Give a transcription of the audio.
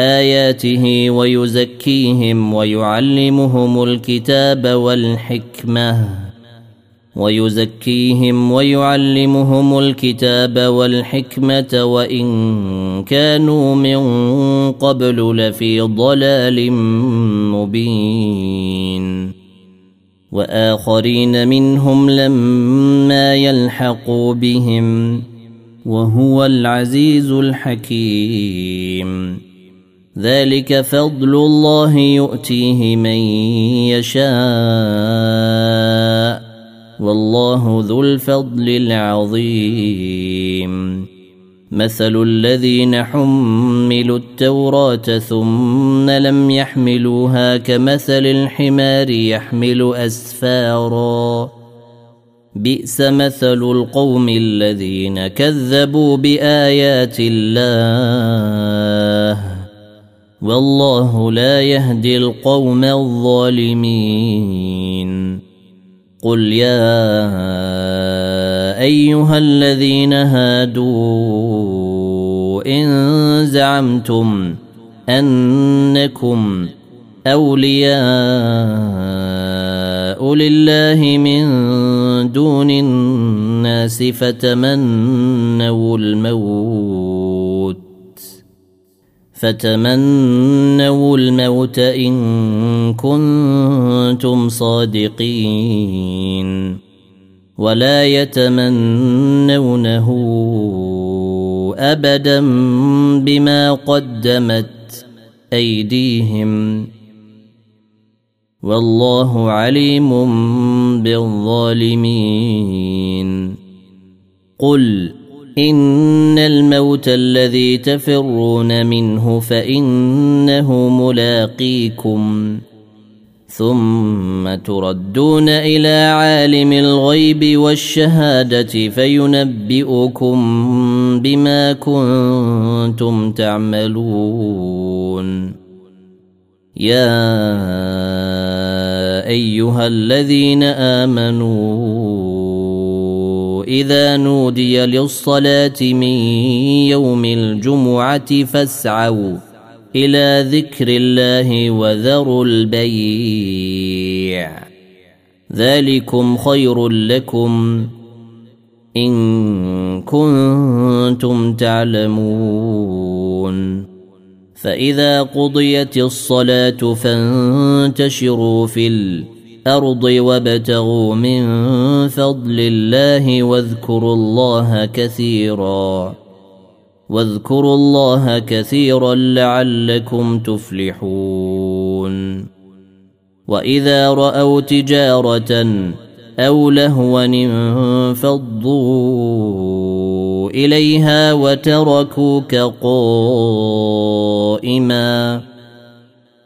آياته ويزكيهم ويعلمهم الكتاب والحكمة ويزكيهم ويعلمهم الكتاب والحكمة وإن كانوا من قبل لفي ضلال مبين وآخرين منهم لما يلحقوا بهم وهو العزيز الحكيم ذلك فضل الله يؤتيه من يشاء. والله ذو الفضل العظيم. مثل الذين حملوا التوراة ثم لم يحملوها كمثل الحمار يحمل أسفارا. بئس مثل القوم الذين كذبوا بآيات الله. والله لا يهدي القوم الظالمين. قل يا أيها الذين هادوا إن زعمتم أنكم أولياء لله من دون الناس فتمنوا الموت. فتمنوا الموت إن كنتم صادقين ولا يتمنونه أبدا بما قدمت أيديهم والله عليم بالظالمين قل إن الموت الذي تفرون منه فإنه ملاقيكم. ثم تردون إلى عالم الغيب والشهادة فينبئكم بما كنتم تعملون. يا أيها الذين آمنوا إذا نودي للصلاة من يوم الجمعة فاسعوا إلى ذكر الله وذروا البيع. ذلكم خير لكم إن كنتم تعلمون. فإذا قضيت الصلاة فانتشروا في الأرض الأرض وابتغوا من فضل الله واذكروا الله كثيرا. واذكروا الله كثيرا لعلكم تفلحون. وإذا رأوا تجارة أو لهوا انفضوا إليها وتركوك قائما.